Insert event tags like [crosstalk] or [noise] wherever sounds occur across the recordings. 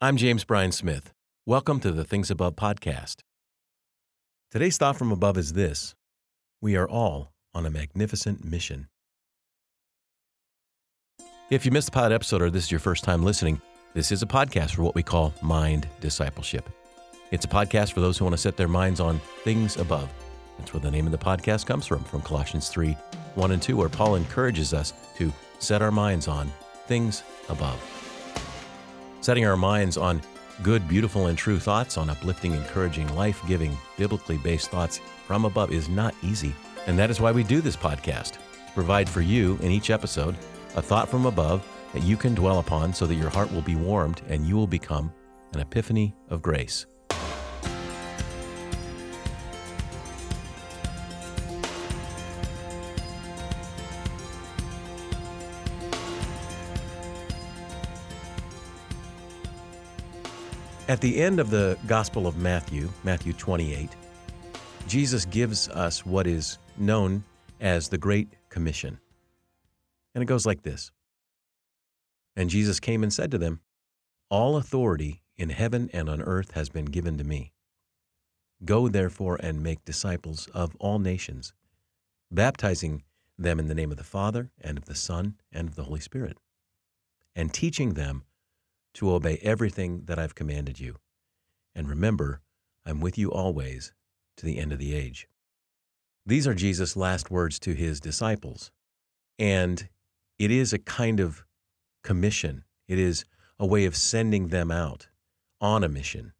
I'm James Bryan Smith. Welcome to the Things Above podcast. Today's thought from above is this We are all on a magnificent mission. If you missed the pilot episode or this is your first time listening, this is a podcast for what we call mind discipleship. It's a podcast for those who want to set their minds on things above. That's where the name of the podcast comes from, from Colossians 3 1 and 2, where Paul encourages us to set our minds on things above. Setting our minds on good, beautiful, and true thoughts, on uplifting, encouraging, life giving, biblically based thoughts from above is not easy. And that is why we do this podcast to provide for you in each episode a thought from above that you can dwell upon so that your heart will be warmed and you will become an epiphany of grace. At the end of the Gospel of Matthew, Matthew 28, Jesus gives us what is known as the Great Commission. And it goes like this And Jesus came and said to them, All authority in heaven and on earth has been given to me. Go therefore and make disciples of all nations, baptizing them in the name of the Father, and of the Son, and of the Holy Spirit, and teaching them to obey everything that I've commanded you. And remember, I'm with you always to the end of the age. These are Jesus' last words to his disciples. And it is a kind of commission, it is a way of sending them out on a mission.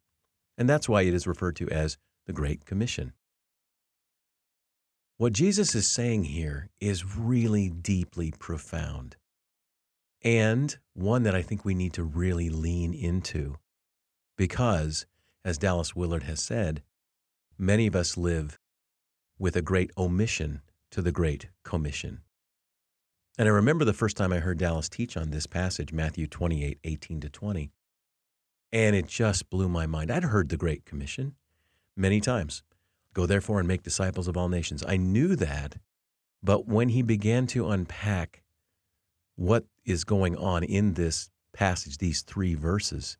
And that's why it is referred to as the Great Commission. What Jesus is saying here is really deeply profound and one that I think we need to really lean into because, as Dallas Willard has said, many of us live with a great omission to the great commission. And I remember the first time I heard Dallas teach on this passage, Matthew 28 18 to 20, and it just blew my mind. I'd heard the Great Commission many times go therefore and make disciples of all nations. I knew that, but when he began to unpack what is going on in this passage, these three verses,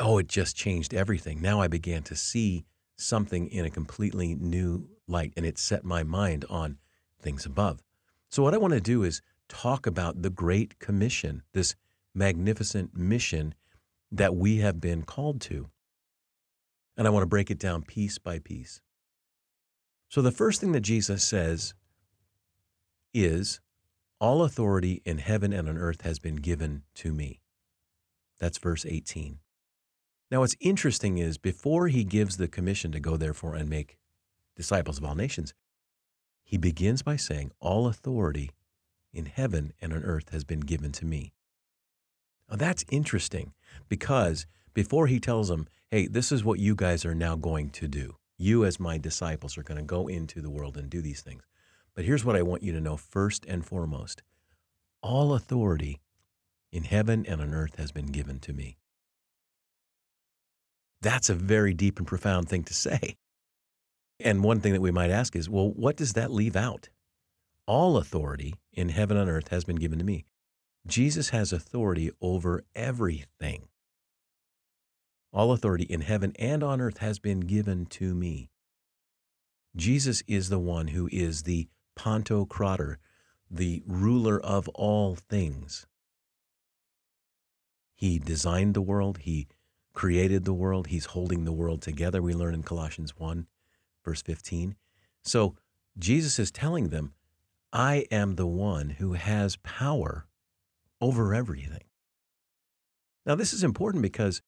oh, it just changed everything. Now I began to see something in a completely new light, and it set my mind on things above. So, what I want to do is talk about the Great Commission, this magnificent mission that we have been called to. And I want to break it down piece by piece. So, the first thing that Jesus says is all authority in heaven and on earth has been given to me. That's verse 18. Now, what's interesting is before he gives the commission to go therefore and make disciples of all nations, he begins by saying, All authority in heaven and on earth has been given to me. Now, that's interesting because before he tells them, Hey, this is what you guys are now going to do, you as my disciples are going to go into the world and do these things. But here's what I want you to know first and foremost all authority in heaven and on earth has been given to me. That's a very deep and profound thing to say. And one thing that we might ask is well, what does that leave out? All authority in heaven and earth has been given to me. Jesus has authority over everything. All authority in heaven and on earth has been given to me. Jesus is the one who is the Pantocrator, the ruler of all things. He designed the world, he created the world, he's holding the world together. We learn in Colossians 1, verse 15. So Jesus is telling them, I am the one who has power over everything. Now, this is important because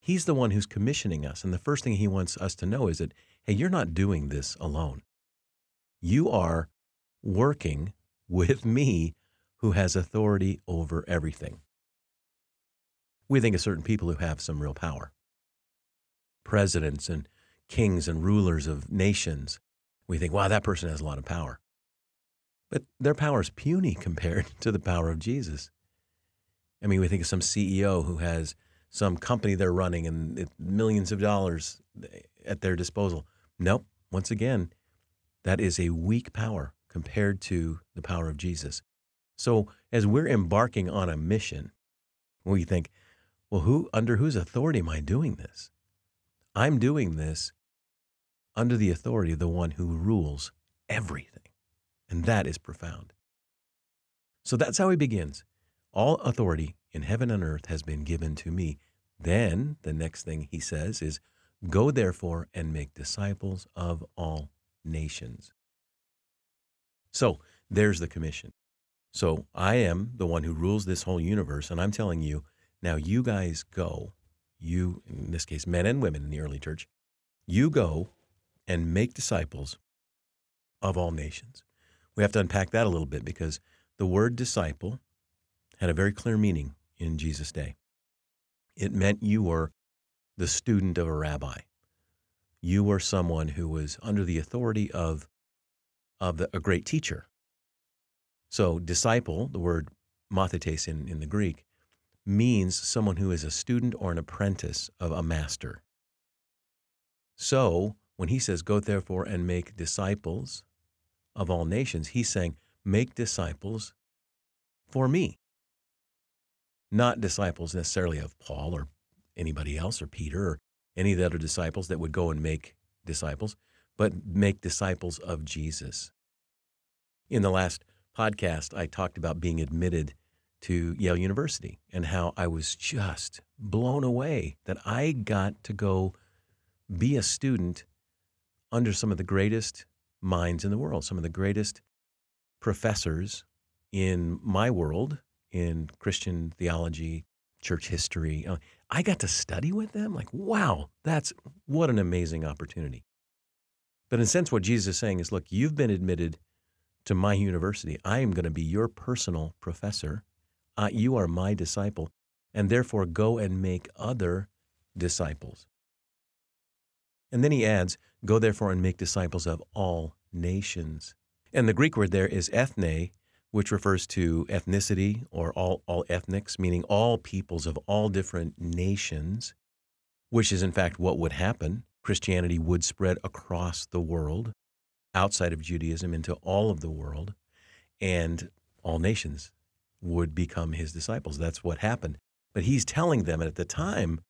he's the one who's commissioning us. And the first thing he wants us to know is that, hey, you're not doing this alone. You are working with me who has authority over everything. We think of certain people who have some real power presidents and kings and rulers of nations. We think, wow, that person has a lot of power. But their power is puny [laughs] compared to the power of Jesus. I mean, we think of some CEO who has some company they're running and millions of dollars at their disposal. Nope. Once again, that is a weak power compared to the power of Jesus. So, as we're embarking on a mission, we think, well, who under whose authority am I doing this? I'm doing this under the authority of the one who rules everything. And that is profound. So that's how he begins. All authority in heaven and earth has been given to me. Then the next thing he says is, Go therefore and make disciples of all nations. So there's the commission. So I am the one who rules this whole universe, and I'm telling you, now you guys go, you, in this case, men and women in the early church, you go and make disciples of all nations. We have to unpack that a little bit because the word disciple had a very clear meaning in Jesus' day. It meant you were the student of a rabbi. You were someone who was under the authority of, of the, a great teacher. So, disciple, the word mathetes in, in the Greek, means someone who is a student or an apprentice of a master. So, when he says, Go therefore and make disciples of all nations, he's saying, Make disciples for me. Not disciples necessarily of Paul or anybody else or Peter or any of the other disciples that would go and make disciples, but make disciples of Jesus. In the last podcast, I talked about being admitted to Yale University and how I was just blown away that I got to go be a student under some of the greatest minds in the world, some of the greatest professors in my world in Christian theology, church history. Uh, I got to study with them. Like, wow, that's what an amazing opportunity. But in a sense, what Jesus is saying is look, you've been admitted to my university. I am going to be your personal professor. Uh, you are my disciple, and therefore go and make other disciples. And then he adds, Go therefore and make disciples of all nations. And the Greek word there is ethne, which refers to ethnicity or all, all ethnics, meaning all peoples of all different nations, which is in fact what would happen. Christianity would spread across the world, outside of Judaism into all of the world, and all nations would become his disciples. That's what happened. But he's telling them, at the time,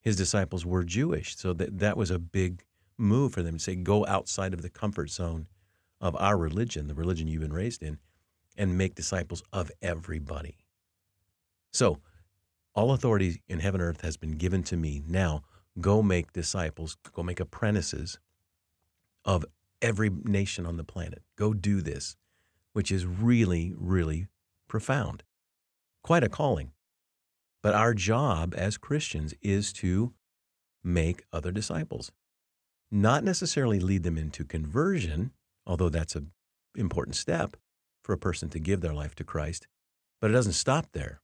his disciples were Jewish. So that, that was a big move for them to say, go outside of the comfort zone of our religion, the religion you've been raised in, and make disciples of everybody. So, all authority in heaven and earth has been given to me. Now, go make disciples, go make apprentices of every nation on the planet. Go do this, which is really, really profound. Quite a calling. But our job as Christians is to make other disciples. Not necessarily lead them into conversion, although that's an important step, for a person to give their life to Christ, but it doesn't stop there.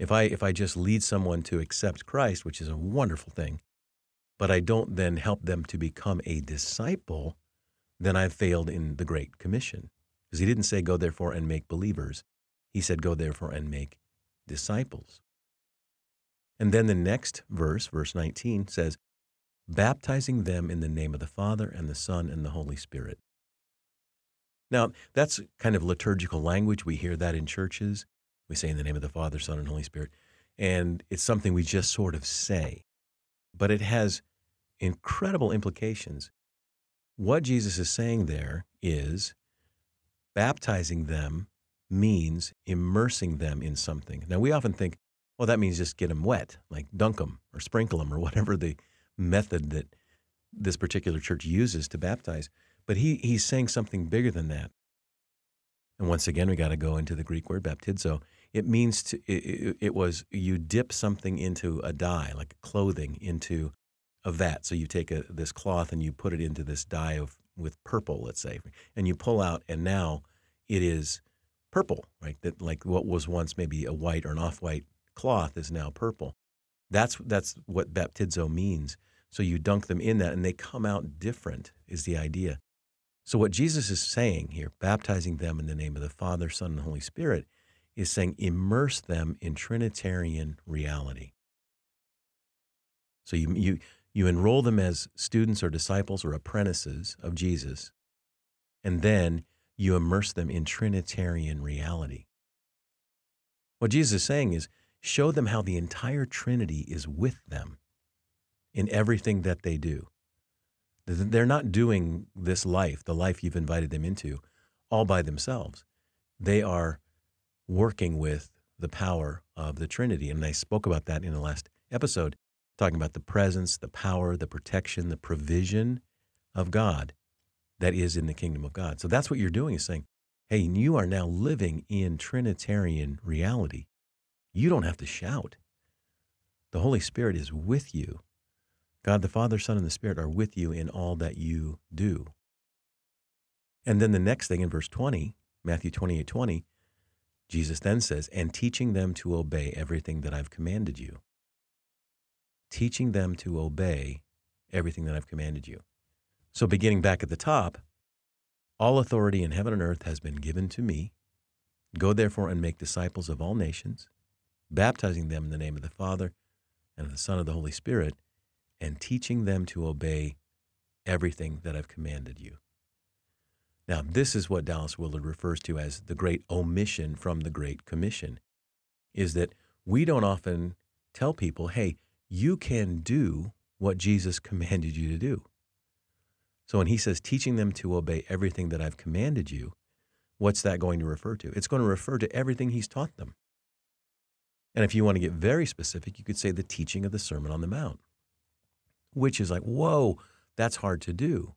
If I if I just lead someone to accept Christ, which is a wonderful thing, but I don't then help them to become a disciple, then I've failed in the Great Commission. Because he didn't say, Go therefore and make believers. He said, Go therefore and make disciples. And then the next verse, verse 19, says, Baptizing them in the name of the Father and the Son and the Holy Spirit. Now, that's kind of liturgical language. We hear that in churches. We say in the name of the Father, Son, and Holy Spirit. And it's something we just sort of say, but it has incredible implications. What Jesus is saying there is baptizing them means immersing them in something. Now, we often think, well, that means just get them wet, like dunk them or sprinkle them or whatever the method that this particular church uses to baptize. But he, he's saying something bigger than that. And once again, we got to go into the Greek word baptizo. It means to, it, it, was you dip something into a dye, like clothing, into a vat. So you take a, this cloth and you put it into this dye of, with purple, let's say, and you pull out, and now it is purple, right? That like what was once maybe a white or an off-white cloth is now purple. That's that's what baptizo means. So you dunk them in that, and they come out different. Is the idea? So, what Jesus is saying here, baptizing them in the name of the Father, Son, and Holy Spirit, is saying immerse them in Trinitarian reality. So, you, you, you enroll them as students or disciples or apprentices of Jesus, and then you immerse them in Trinitarian reality. What Jesus is saying is, show them how the entire Trinity is with them in everything that they do. They're not doing this life, the life you've invited them into, all by themselves. They are working with the power of the Trinity. And I spoke about that in the last episode, talking about the presence, the power, the protection, the provision of God that is in the kingdom of God. So that's what you're doing is saying, hey, you are now living in Trinitarian reality. You don't have to shout. The Holy Spirit is with you. God the Father, Son, and the Spirit are with you in all that you do. And then the next thing in verse 20, Matthew 28 20, Jesus then says, and teaching them to obey everything that I've commanded you. Teaching them to obey everything that I've commanded you. So, beginning back at the top, all authority in heaven and earth has been given to me. Go therefore and make disciples of all nations, baptizing them in the name of the Father and of the Son of the Holy Spirit, and teaching them to obey everything that I've commanded you. Now, this is what Dallas Willard refers to as the great omission from the Great Commission, is that we don't often tell people, hey, you can do what Jesus [laughs] commanded you to do. So when he says teaching them to obey everything that I've commanded you, what's that going to refer to? It's going to refer to everything he's taught them. And if you want to get very specific, you could say the teaching of the Sermon on the Mount, which is like, whoa, that's hard to do.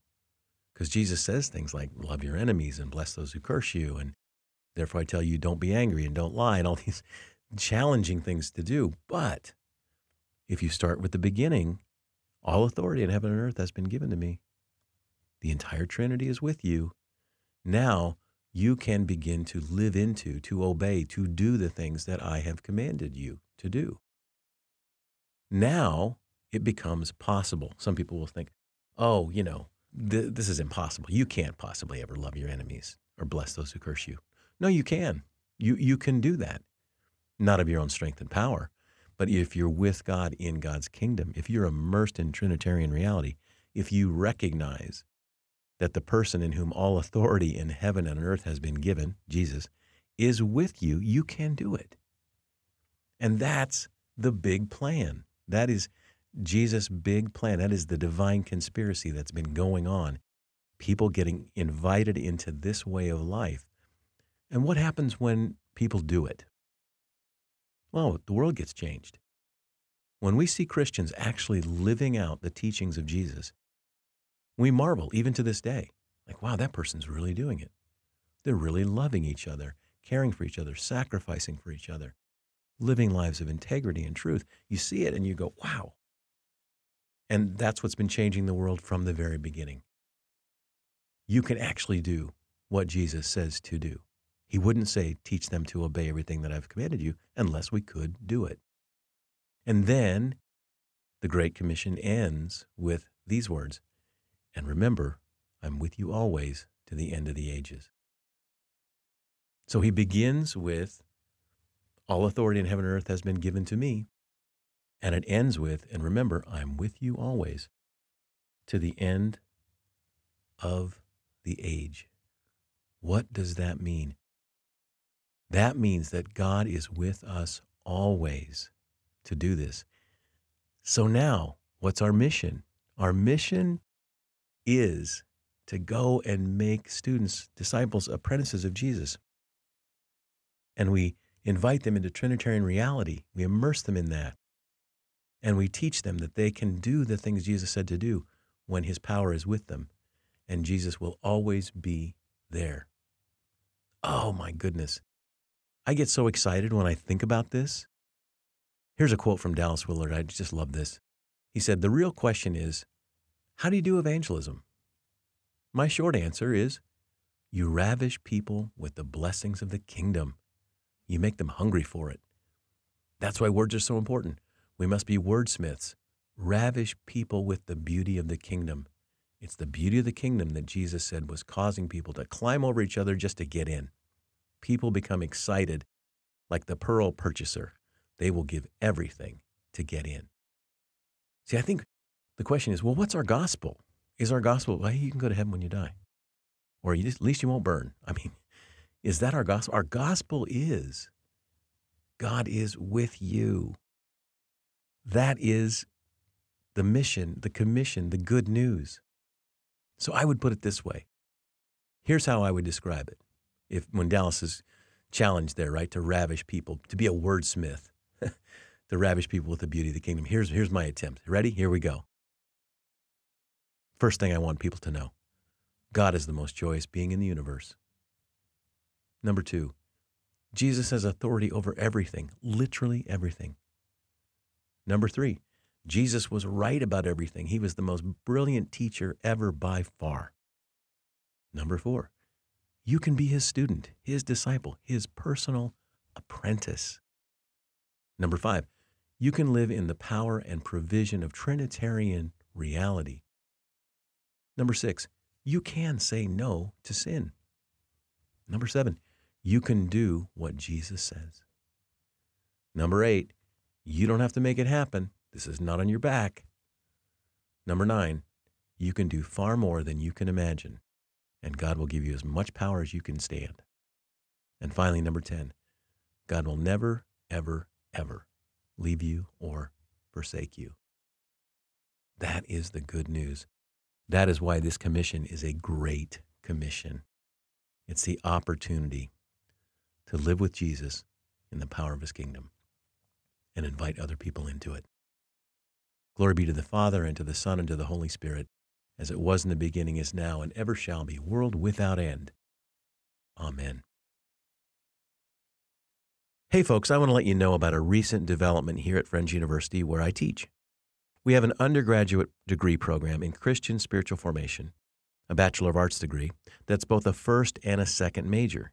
Because Jesus says things like, love your enemies and bless those who curse you. And therefore I tell you, don't be angry and don't lie, and all [laughs] these challenging things to do. But if you start with the beginning, all authority in heaven and earth has been given to me. The entire Trinity is with you. Now you can begin to live into, to obey, to do the things that I have commanded you to do. Now it becomes possible. Some people will think, oh, you know, th- this is impossible. You can't possibly ever love your enemies or bless those who curse you. No, you can. You, you can do that, not of your own strength and power, but if you're with God in God's kingdom, if you're immersed in Trinitarian reality, if you recognize that the person in whom all authority in heaven and earth has been given, Jesus, is with you, you can do it. And that's the big plan. That is Jesus' big plan. That is the divine conspiracy that's been going on. People getting invited into this way of life. And what happens when people do it? Well, the world gets changed. When we see Christians actually living out the teachings of Jesus, we marvel even to this day. Like, wow, that person's really doing it. They're really loving each other, caring for each other, sacrificing for each other, living lives of integrity and truth. You see it and you go, wow, and that's what's been changing the world from the very beginning. You can actually do what Jesus says to do. He wouldn't say, teach them to obey everything that I've commanded you, unless we could do it. And then the Great Commission ends with these words And remember, I'm with you always to the end of the ages. So he begins with, All authority in heaven and earth has been given to me. And it ends with, and remember, I'm with you always to the end of the age. What does that mean? That means that God is with us always to do this. So now, what's our mission? Our mission is to go and make students, disciples, apprentices of Jesus. And we invite them into Trinitarian reality. We immerse them in that. And we teach them that they can do the things Jesus said to do when his power is with them. And Jesus will always be there. Oh my goodness. I get so excited when I think about this. Here's a quote from Dallas Willard. I just love this. He said, The real question is, how do you do evangelism? My short answer is, you ravish people with the blessings of the kingdom. You make them hungry for it. That's why words are so important. We must be wordsmiths, ravish people with the beauty of the kingdom. It's the beauty of the kingdom that Jesus said was causing people to climb over each other just to get in. People become excited like the pearl purchaser. They will give everything to get in. See, I think the question is well, what's our gospel? Is our gospel, well, you can go to heaven when you die? Or you just, at least you won't burn. I mean, is that our gospel? Our gospel is God is with you. That is the mission, the commission, the good news. So I would put it this way. Here's how I would describe it. If when Dallas is challenged there, right, to ravish people, to be a wordsmith, [laughs] to ravish people with the beauty of the kingdom. Here's here's my attempt. Ready? Here we go. First thing I want people to know. God is the most joyous being in the universe. Number 2. Jesus has authority over everything, literally everything. Number 3. Jesus was right about everything. He was the most brilliant teacher ever by far. Number four, you can be his student, his disciple, his personal apprentice. Number five, you can live in the power and provision of Trinitarian reality. Number six, you can say no to sin. Number seven, you can do what Jesus says. Number eight, you don't have to make it happen. This is not on your back. Number nine, you can do far more than you can imagine, and God will give you as much power as you can stand. And finally, number 10, God will never, ever, ever leave you or forsake you. That is the good news. That is why this commission is a great commission. It's the opportunity to live with Jesus in the power of his kingdom and invite other people into it. Glory be to the Father, and to the Son, and to the Holy Spirit, as it was in the beginning, is now, and ever shall be, world without end. Amen. Hey, folks, I want to let you know about a recent development here at Friends University where I teach. We have an undergraduate degree program in Christian spiritual formation, a Bachelor of Arts degree that's both a first and a second major.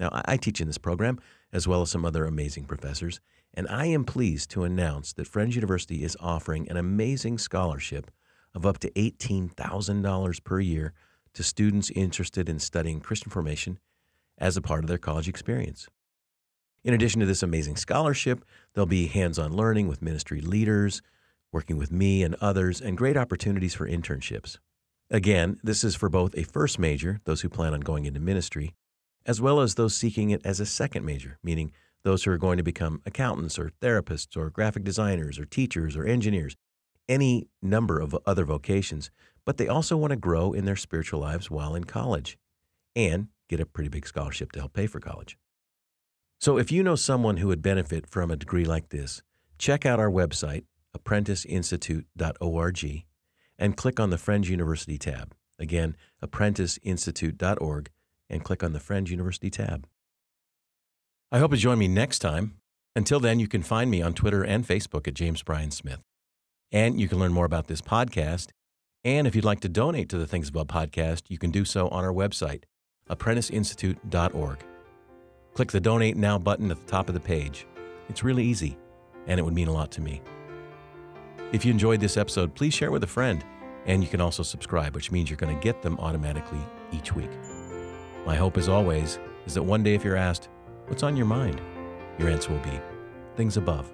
Now, I teach in this program, as well as some other amazing professors, and I am pleased to announce that Friends University is offering an amazing scholarship of up to $18,000 per year to students interested in studying Christian formation as a part of their college experience. In addition to this amazing scholarship, there'll be hands on learning with ministry leaders, working with me and others, and great opportunities for internships. Again, this is for both a first major, those who plan on going into ministry, as well as those seeking it as a second major, meaning those who are going to become accountants or therapists or graphic designers or teachers or engineers, any number of other vocations, but they also want to grow in their spiritual lives while in college and get a pretty big scholarship to help pay for college. So if you know someone who would benefit from a degree like this, check out our website, apprenticeinstitute.org, and click on the Friends University tab. Again, apprenticeinstitute.org, and click on the Friends University tab. I hope you join me next time. Until then, you can find me on Twitter and Facebook at James Bryan Smith. And you can learn more about this podcast. And if you'd like to donate to the Things Above podcast, you can do so on our website, apprenticeinstitute.org. Click the Donate Now button at the top of the page. It's really easy, and it would mean a lot to me. If you enjoyed this episode, please share with a friend, and you can also subscribe, which means you're going to get them automatically each week. My hope, as always, is that one day if you're asked, What's on your mind? Your answer will be things above.